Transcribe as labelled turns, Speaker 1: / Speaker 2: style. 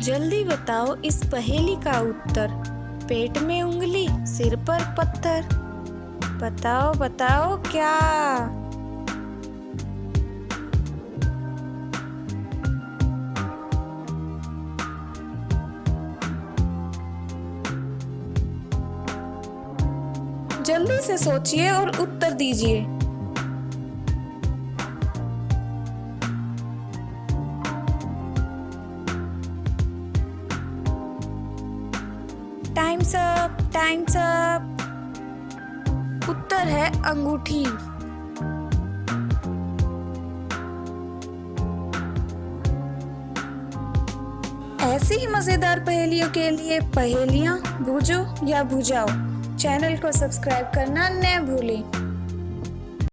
Speaker 1: जल्दी बताओ इस पहेली का उत्तर। पेट में उंगली, सिर पर पत्थर। बताओ बताओ क्या? जल्दी से सोचिए और उत्तर दीजिए। टाइम्स अप टाइम्स अप उत्तर है अंगूठी। ऐसी ही मज़ेदार पहेलियों के लिए पहेलियाँ भूजो या भुजाओ चैनल को सब्सक्राइब करना न भूलें।